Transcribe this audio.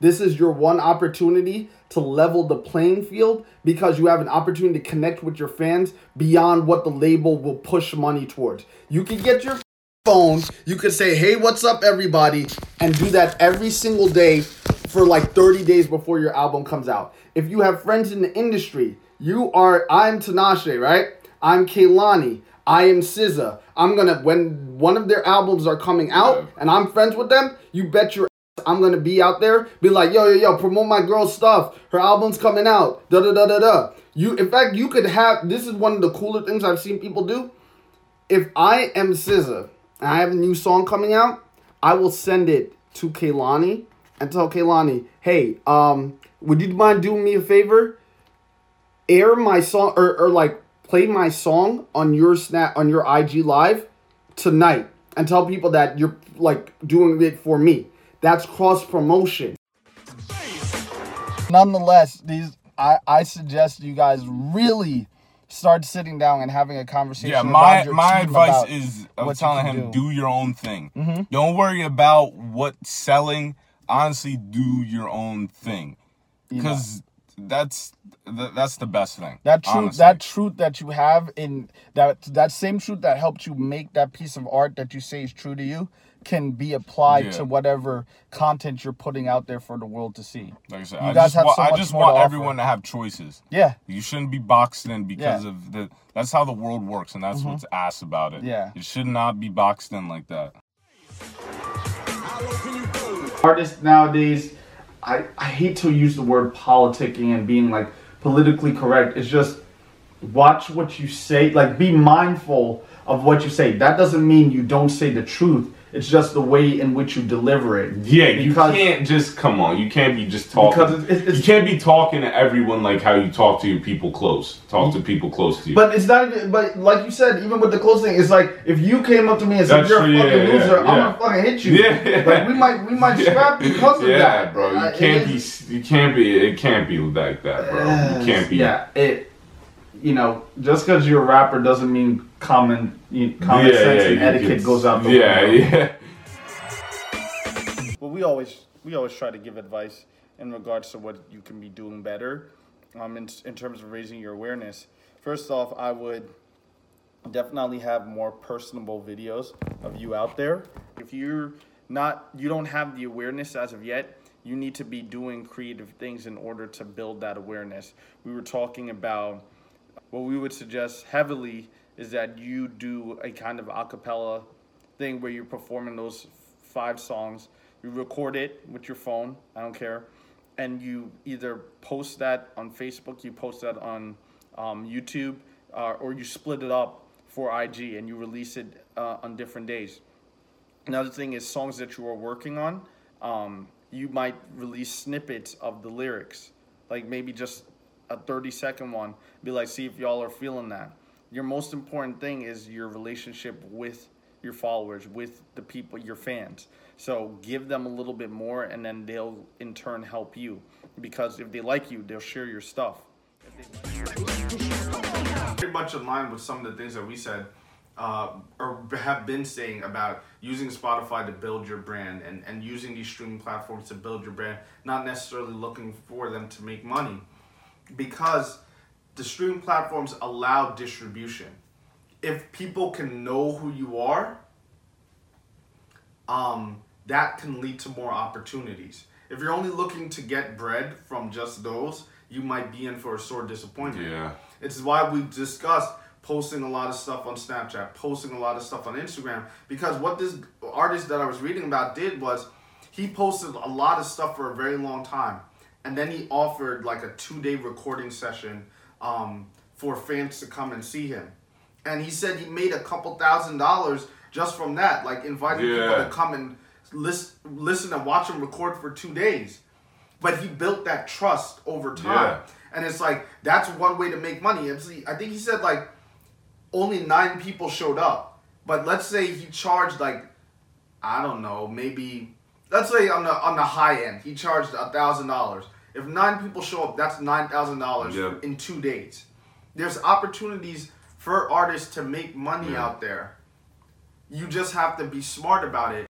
this is your one opportunity to level the playing field because you have an opportunity to connect with your fans beyond what the label will push money towards. You can get your phone, you could say, "Hey, what's up everybody?" and do that every single day for like 30 days before your album comes out. If you have friends in the industry, you are I'm Tinashe, right? I'm Kehlani. I am SZA. I'm gonna when one of their albums are coming out and I'm friends with them, you bet your I'm gonna be out there, be like, yo, yo, yo, promote my girl's stuff. Her album's coming out. Da da da da da. You in fact you could have this is one of the cooler things I've seen people do. If I am SZA and I have a new song coming out, I will send it to Kehlani and tell Kehlani, hey, um, would you mind doing me a favor? Air my song or, or like play my song on your snap on your IG live tonight and tell people that you're like doing it for me. That's cross promotion. Nonetheless, these I, I suggest you guys really start sitting down and having a conversation. Yeah, about my your my team advice is I'm what telling him do. do. your own thing. Mm-hmm. Don't worry about what selling. Honestly, do your own thing, because that's th- that's the best thing. That truth, honestly. that truth that you have in that that same truth that helped you make that piece of art that you say is true to you can be applied Yeah. to whatever content you're putting out there for the world to see. like I said, you I guys just have want, so I much just more want to offer. everyone to have choices. Yeah, You shouldn't be boxed in because Yeah. of the. That's how the world works, and that's what's ass about it. Mm-hmm. Yeah. you should not be boxed in like that. artists nowadays, I, I hate to use the word politicking and being like politically correct. It's just watch what you say, like be mindful of what you say. That doesn't mean you don't say the truth. It's just the way in which you deliver it. Yeah, you can't just come on. You can't be just talking. Because it's- it's- you can't be talking to everyone like how you talk to your people close. Talk to people close to you. But it's not even. But like you said, even with the close thing, it's like if you came up to me and said That's you're a fucking yeah, yeah, loser, I'm gonna fucking hit you. Yeah. Like we might we might scrap because of yeah, that, bro. You Uh, can't be. You can't be. It can't be like that, bro. You can't be. Yeah, it. You know, just because you're a rapper doesn't mean common you, common Yeah, sense yeah, and etiquette can- goes out the Yeah, window. yeah. Well, we always we always try to give advice in regards to what you can be doing better, um, in in terms of raising your awareness. First off, I would definitely have more personable videos of you out there. If you're not, you don't have the awareness as of yet. You need to be doing creative things in order to build that awareness. We were talking about what we would suggest heavily is that you do a kind of a cappella thing where you're performing those five songs. You record it with your phone, I don't care, and you either post that on Facebook, you post that on um, YouTube, uh, or you split it up for IG and you release it uh, on different days. Another thing is songs that you are working on. Um, you might release snippets of the lyrics, like maybe just a 30 second one. Be like, see if y'all are feeling that. Your most important thing is your relationship with your followers, with the people, your fans. So give them a little bit more, and then they'll in turn help you. Because if they like you, they'll share your stuff. very much in line with some of the things that we said uh, or have been saying about using Spotify to build your brand and, and using these streaming platforms to build your brand, not necessarily looking for them to make money. Because the streaming platforms allow distribution. If people can know who you are, um, that can lead to more opportunities. If you're only looking to get bread from just those, you might be in for a sore disappointment. Yeah. It's why we discussed posting a lot of stuff on Snapchat, posting a lot of stuff on Instagram, because what this artist that I was reading about did was he posted a lot of stuff for a very long time, and then he offered like a two-day recording session um, for fans to come and see him, and he said he made a couple thousand dollars just from that, like inviting people to come and listen, listen and watch him record for two days. But he built that trust over time. Yeah. And it's like that's one way to make money. I think he said like only nine people showed up, but let's say he charged like I don't know, maybe let's say on the on the high end he charged a thousand dollars. If nine people show up, that's nine thousand dollars in two days. There's opportunities for artists to make money Yeah. out there. You just have to be smart about it